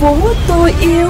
phố tôi yêu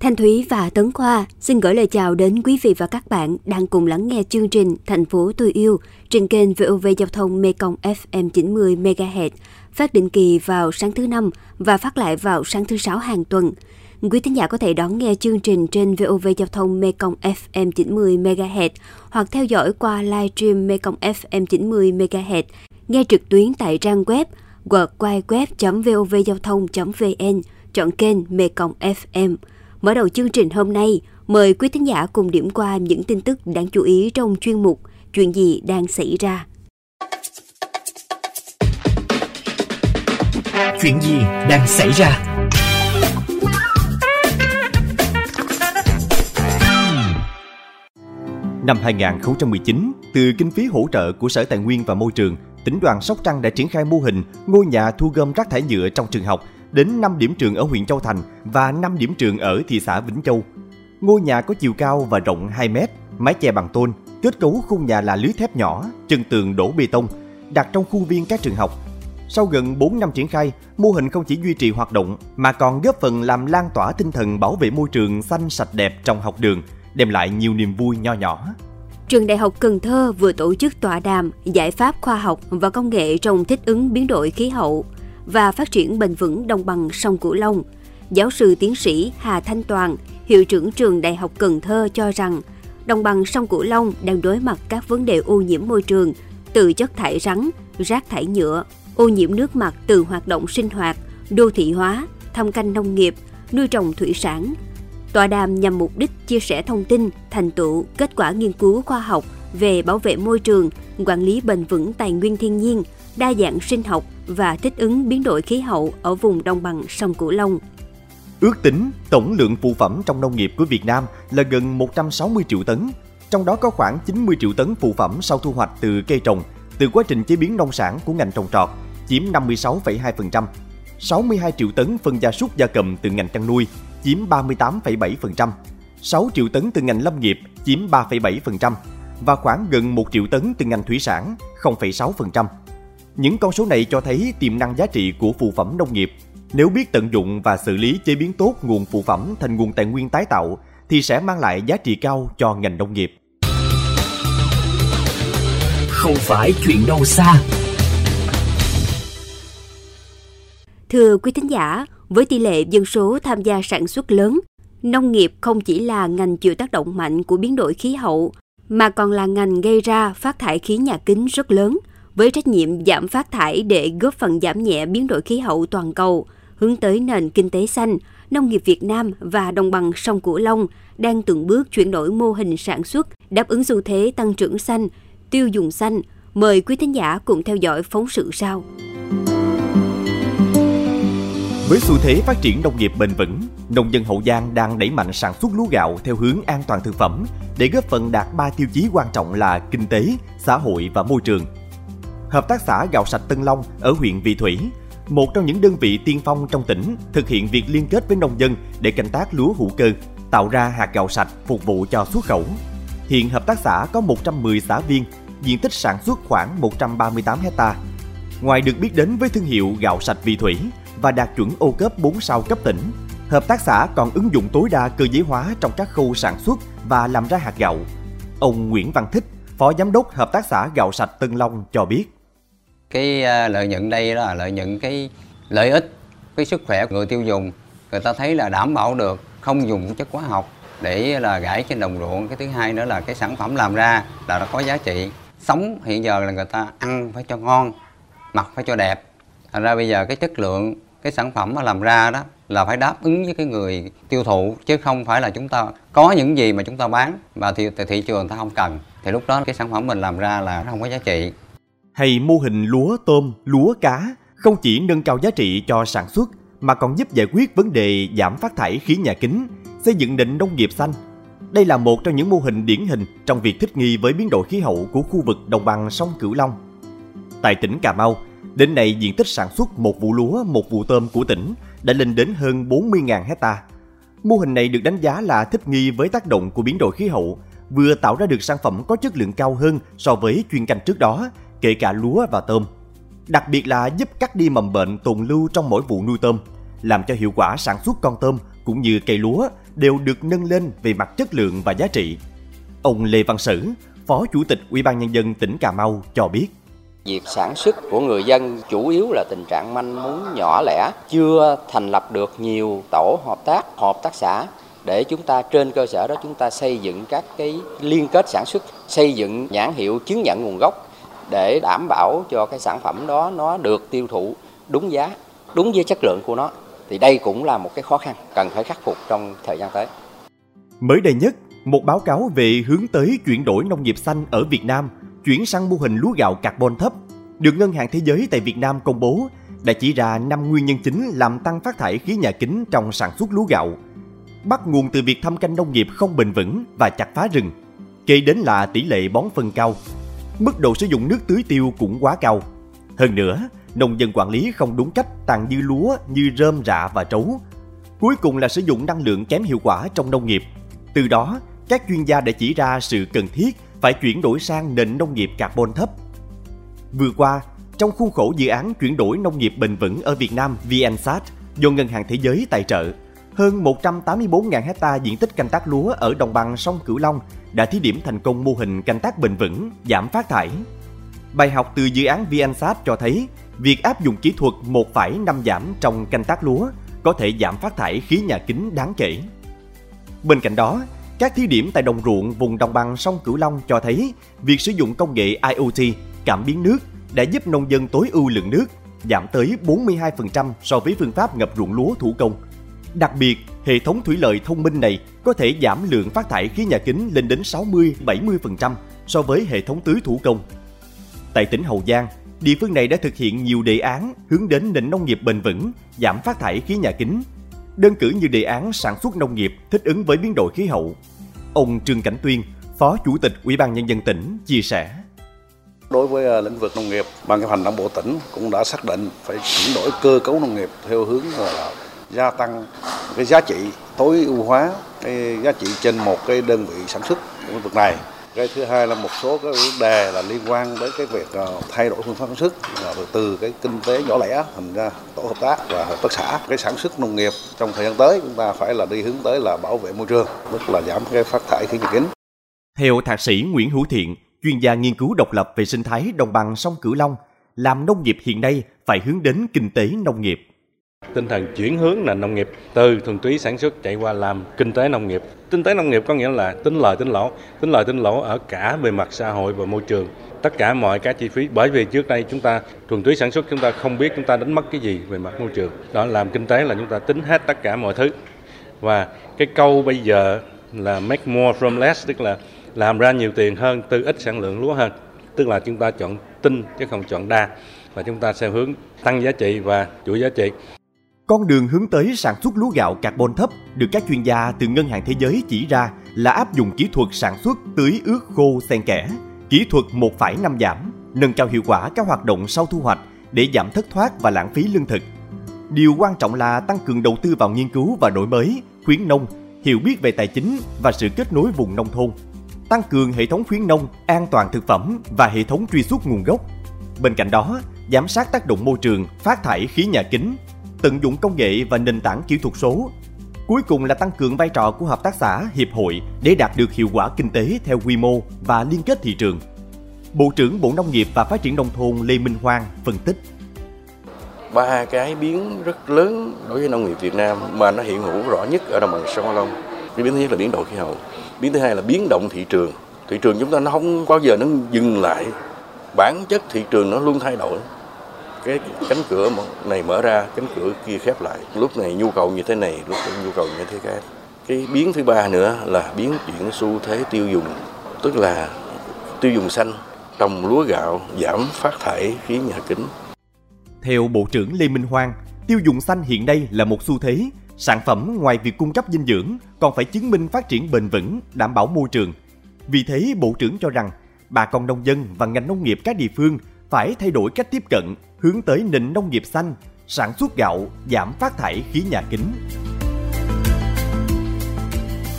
Thanh Thúy và Tấn Khoa xin gửi lời chào đến quý vị và các bạn đang cùng lắng nghe chương trình Thành phố tôi yêu trên kênh VOV Giao thông Mekong FM 90 MHz, phát định kỳ vào sáng thứ năm và phát lại vào sáng thứ sáu hàng tuần. Quý thính giả có thể đón nghe chương trình trên VOV Giao thông Mekong FM 90 MHz hoặc theo dõi qua livestream Mekong FM 90 MHz, nghe trực tuyến tại trang web www.vovgiao thông.vn, chọn kênh Mekong FM. Mở đầu chương trình hôm nay, mời quý thính giả cùng điểm qua những tin tức đáng chú ý trong chuyên mục Chuyện gì đang xảy ra. Chuyện gì đang xảy ra? Năm 2019, từ kinh phí hỗ trợ của Sở Tài nguyên và Môi trường, tỉnh đoàn Sóc Trăng đã triển khai mô hình ngôi nhà thu gom rác thải nhựa trong trường học đến 5 điểm trường ở huyện Châu Thành và 5 điểm trường ở thị xã Vĩnh Châu. Ngôi nhà có chiều cao và rộng 2 mét, mái che bằng tôn, kết cấu khung nhà là lưới thép nhỏ, chân tường đổ bê tông, đặt trong khuôn viên các trường học. Sau gần 4 năm triển khai, mô hình không chỉ duy trì hoạt động mà còn góp phần làm lan tỏa tinh thần bảo vệ môi trường xanh sạch đẹp trong học đường, đem lại nhiều niềm vui nho nhỏ. Trường Đại học Cần Thơ vừa tổ chức tọa đàm giải pháp khoa học và công nghệ trong thích ứng biến đổi khí hậu và phát triển bền vững đồng bằng sông Cửu Long. Giáo sư tiến sĩ Hà Thanh Toàn, hiệu trưởng trường Đại học Cần Thơ cho rằng đồng bằng sông Cửu Long đang đối mặt các vấn đề ô nhiễm môi trường từ chất thải rắn, rác thải nhựa, ô nhiễm nước mặt từ hoạt động sinh hoạt, đô thị hóa, thâm canh nông nghiệp, nuôi trồng thủy sản. Tọa đàm nhằm mục đích chia sẻ thông tin, thành tựu, kết quả nghiên cứu khoa học về bảo vệ môi trường, quản lý bền vững tài nguyên thiên nhiên, đa dạng sinh học và thích ứng biến đổi khí hậu ở vùng đồng bằng sông Cửu Long. Ước tính tổng lượng phụ phẩm trong nông nghiệp của Việt Nam là gần 160 triệu tấn, trong đó có khoảng 90 triệu tấn phụ phẩm sau thu hoạch từ cây trồng, từ quá trình chế biến nông sản của ngành trồng trọt, chiếm 56,2%. 62 triệu tấn phân gia súc gia cầm từ ngành chăn nuôi, chiếm 38,7%. 6 triệu tấn từ ngành lâm nghiệp, chiếm 3,7%. Và khoảng gần 1 triệu tấn từ ngành thủy sản, 0,6%. Những con số này cho thấy tiềm năng giá trị của phụ phẩm nông nghiệp. Nếu biết tận dụng và xử lý chế biến tốt nguồn phụ phẩm thành nguồn tài nguyên tái tạo, thì sẽ mang lại giá trị cao cho ngành nông nghiệp. Không phải chuyện đâu xa. Thưa quý thính giả, với tỷ lệ dân số tham gia sản xuất lớn, nông nghiệp không chỉ là ngành chịu tác động mạnh của biến đổi khí hậu, mà còn là ngành gây ra phát thải khí nhà kính rất lớn, với trách nhiệm giảm phát thải để góp phần giảm nhẹ biến đổi khí hậu toàn cầu, hướng tới nền kinh tế xanh, nông nghiệp Việt Nam và đồng bằng sông Cửu Long đang từng bước chuyển đổi mô hình sản xuất đáp ứng xu thế tăng trưởng xanh, tiêu dùng xanh. Mời quý thính giả cùng theo dõi phóng sự sau. Với xu thế phát triển nông nghiệp bền vững, nông dân Hậu Giang đang đẩy mạnh sản xuất lúa gạo theo hướng an toàn thực phẩm để góp phần đạt 3 tiêu chí quan trọng là kinh tế, xã hội và môi trường. Hợp tác xã Gạo Sạch Tân Long ở huyện Vị Thủy, một trong những đơn vị tiên phong trong tỉnh thực hiện việc liên kết với nông dân để canh tác lúa hữu cơ, tạo ra hạt gạo sạch phục vụ cho xuất khẩu. Hiện hợp tác xã có 110 xã viên, diện tích sản xuất khoảng 138 hecta. Ngoài được biết đến với thương hiệu gạo sạch Vị Thủy, và đạt chuẩn ô cấp 4 sao cấp tỉnh. Hợp tác xã còn ứng dụng tối đa cơ giới hóa trong các khâu sản xuất và làm ra hạt gạo. Ông Nguyễn Văn Thích, Phó Giám đốc Hợp tác xã Gạo Sạch Tân Long cho biết. Cái à, lợi nhuận đây là lợi nhuận cái lợi ích, cái sức khỏe của người tiêu dùng. Người ta thấy là đảm bảo được không dùng chất hóa học để là gãi trên đồng ruộng. Cái thứ hai nữa là cái sản phẩm làm ra là nó có giá trị. Sống hiện giờ là người ta ăn phải cho ngon, mặc phải cho đẹp. Thành ra bây giờ cái chất lượng cái sản phẩm mà làm ra đó là phải đáp ứng với cái người tiêu thụ chứ không phải là chúng ta có những gì mà chúng ta bán mà thị, thị trường ta không cần. Thì lúc đó cái sản phẩm mình làm ra là nó không có giá trị. Hay mô hình lúa tôm lúa cá không chỉ nâng cao giá trị cho sản xuất mà còn giúp giải quyết vấn đề giảm phát thải khí nhà kính xây dựng nền nông nghiệp xanh. Đây là một trong những mô hình điển hình trong việc thích nghi với biến đổi khí hậu của khu vực đồng bằng sông Cửu Long. Tại tỉnh Cà Mau, Đến nay, diện tích sản xuất một vụ lúa, một vụ tôm của tỉnh đã lên đến hơn 40.000 hecta. Mô hình này được đánh giá là thích nghi với tác động của biến đổi khí hậu, vừa tạo ra được sản phẩm có chất lượng cao hơn so với chuyên canh trước đó, kể cả lúa và tôm. đặc biệt là giúp cắt đi mầm bệnh tồn lưu trong mỗi vụ nuôi tôm, làm cho hiệu quả sản xuất con tôm cũng như cây lúa đều được nâng lên về mặt chất lượng và giá trị. Ông Lê Văn Sử, Phó Chủ tịch Ủy ban nhân dân tỉnh Cà Mau cho biết: Việc sản xuất của người dân chủ yếu là tình trạng manh mún nhỏ lẻ, chưa thành lập được nhiều tổ hợp tác, hợp tác xã để chúng ta trên cơ sở đó chúng ta xây dựng các cái liên kết sản xuất, xây dựng nhãn hiệu chứng nhận nguồn gốc để đảm bảo cho cái sản phẩm đó nó được tiêu thụ đúng giá, đúng với chất lượng của nó. Thì đây cũng là một cái khó khăn cần phải khắc phục trong thời gian tới. Mới đây nhất, một báo cáo về hướng tới chuyển đổi nông nghiệp xanh ở Việt Nam, chuyển sang mô hình lúa gạo carbon thấp, được Ngân hàng Thế giới tại Việt Nam công bố đã chỉ ra 5 nguyên nhân chính làm tăng phát thải khí nhà kính trong sản xuất lúa gạo. Bắt nguồn từ việc thâm canh nông nghiệp không bền vững và chặt phá rừng. Kế đến là tỷ lệ bón phân cao. Mức độ sử dụng nước tưới tiêu cũng quá cao. Hơn nữa, nông dân quản lý không đúng cách tàn dư lúa như rơm rạ và trấu. Cuối cùng là sử dụng năng lượng kém hiệu quả trong nông nghiệp. Từ đó, các chuyên gia đã chỉ ra sự cần thiết phải chuyển đổi sang nền nông nghiệp carbon thấp. Vừa qua, trong khuôn khổ dự án chuyển đổi nông nghiệp bền vững ở Việt Nam VNSAT do Ngân hàng Thế giới tài trợ, hơn 184.000 hecta diện tích canh tác lúa ở đồng bằng sông Cửu Long đã thí điểm thành công mô hình canh tác bền vững, giảm phát thải. Bài học từ dự án VNSAT cho thấy, việc áp dụng kỹ thuật 1,5 giảm trong canh tác lúa có thể giảm phát thải khí nhà kính đáng kể. Bên cạnh đó, các thí điểm tại đồng ruộng vùng đồng bằng sông Cửu Long cho thấy việc sử dụng công nghệ IoT, cảm biến nước đã giúp nông dân tối ưu lượng nước, giảm tới 42% so với phương pháp ngập ruộng lúa thủ công. Đặc biệt, hệ thống thủy lợi thông minh này có thể giảm lượng phát thải khí nhà kính lên đến 60-70% so với hệ thống tưới thủ công. Tại tỉnh Hậu Giang, địa phương này đã thực hiện nhiều đề án hướng đến nền nông nghiệp bền vững, giảm phát thải khí nhà kính. Đơn cử như đề án sản xuất nông nghiệp thích ứng với biến đổi khí hậu. Ông Trương Cảnh Tuyên, Phó Chủ tịch Ủy ban nhân dân tỉnh chia sẻ: Đối với ờ, lĩnh vực nông nghiệp, Ban chấp hành Đảng bộ tỉnh cũng đã xác định phải chuyển đổi cơ cấu nông nghiệp theo hướng là gia tăng cái giá trị tối ưu hóa cái giá trị trên một cái đơn vị sản xuất của lĩnh vực này cái thứ hai là một số cái vấn đề là liên quan đến cái việc ờ, thay đổi phương pháp sản xuất từ cái kinh tế nhỏ lẻ thành ra tổ hợp tác và hợp tác xã. Cái sản xuất nông nghiệp trong thời gian tới chúng ta phải là đi hướng tới là bảo vệ môi trường tức là giảm cái phát thải khí nhà kính. Theo thạc sĩ Nguyễn Hữu Thiện, chuyên gia nghiên cứu độc lập về sinh thái đồng bằng sông Cửu Long, làm nông nghiệp hiện nay phải hướng đến kinh tế nông nghiệp tinh thần chuyển hướng nền nông nghiệp từ thuần túy sản xuất chạy qua làm kinh tế nông nghiệp. Kinh tế nông nghiệp có nghĩa là tính lời tính lỗ, tính lời tính lỗ ở cả về mặt xã hội và môi trường. Tất cả mọi cái chi phí bởi vì trước đây chúng ta thuần túy sản xuất chúng ta không biết chúng ta đánh mất cái gì về mặt môi trường. Đó làm kinh tế là chúng ta tính hết tất cả mọi thứ. Và cái câu bây giờ là make more from less tức là làm ra nhiều tiền hơn từ ít sản lượng lúa hơn. Tức là chúng ta chọn tinh chứ không chọn đa và chúng ta sẽ hướng tăng giá trị và chuỗi giá trị. Con đường hướng tới sản xuất lúa gạo carbon thấp được các chuyên gia từ Ngân hàng Thế giới chỉ ra là áp dụng kỹ thuật sản xuất tưới ướt khô xen kẽ, kỹ thuật 1,5 giảm, nâng cao hiệu quả các hoạt động sau thu hoạch để giảm thất thoát và lãng phí lương thực. Điều quan trọng là tăng cường đầu tư vào nghiên cứu và đổi mới, khuyến nông, hiểu biết về tài chính và sự kết nối vùng nông thôn, tăng cường hệ thống khuyến nông, an toàn thực phẩm và hệ thống truy xuất nguồn gốc. Bên cạnh đó, giám sát tác động môi trường, phát thải khí nhà kính, tận dụng công nghệ và nền tảng kỹ thuật số. Cuối cùng là tăng cường vai trò của hợp tác xã, hiệp hội để đạt được hiệu quả kinh tế theo quy mô và liên kết thị trường. Bộ trưởng Bộ Nông nghiệp và Phát triển Nông thôn Lê Minh Hoang phân tích. Ba cái biến rất lớn đối với nông nghiệp Việt Nam mà nó hiện hữu rõ nhất ở đồng bằng sông Cửu Long. Cái biến thứ nhất là biến đổi khí hậu, biến thứ hai là biến động thị trường. Thị trường chúng ta nó không bao giờ nó dừng lại. Bản chất thị trường nó luôn thay đổi cái cánh cửa này mở ra, cánh cửa kia khép lại. Lúc này nhu cầu như thế này, lúc này nhu cầu như thế khác. Cái biến thứ ba nữa là biến chuyển xu thế tiêu dùng, tức là tiêu dùng xanh trồng lúa gạo giảm phát thải khí nhà kính. Theo bộ trưởng lê minh hoang tiêu dùng xanh hiện nay là một xu thế. Sản phẩm ngoài việc cung cấp dinh dưỡng còn phải chứng minh phát triển bền vững, đảm bảo môi trường. Vì thế, bộ trưởng cho rằng bà con nông dân và ngành nông nghiệp các địa phương phải thay đổi cách tiếp cận hướng tới nền nông nghiệp xanh, sản xuất gạo, giảm phát thải khí nhà kính.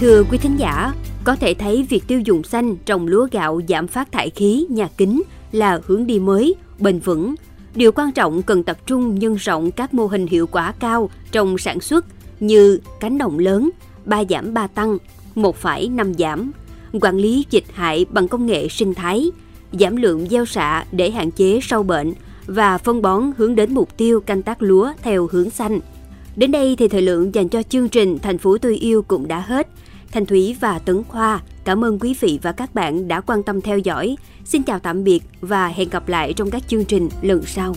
Thưa quý thính giả, có thể thấy việc tiêu dùng xanh trồng lúa gạo giảm phát thải khí nhà kính là hướng đi mới, bền vững. Điều quan trọng cần tập trung nhân rộng các mô hình hiệu quả cao trong sản xuất như cánh đồng lớn, ba giảm ba tăng, một phải năm giảm, quản lý dịch hại bằng công nghệ sinh thái, giảm lượng gieo xạ để hạn chế sâu bệnh và phân bón hướng đến mục tiêu canh tác lúa theo hướng xanh. Đến đây thì thời lượng dành cho chương trình Thành phố tôi yêu cũng đã hết. Thanh Thúy và Tấn Khoa, cảm ơn quý vị và các bạn đã quan tâm theo dõi. Xin chào tạm biệt và hẹn gặp lại trong các chương trình lần sau.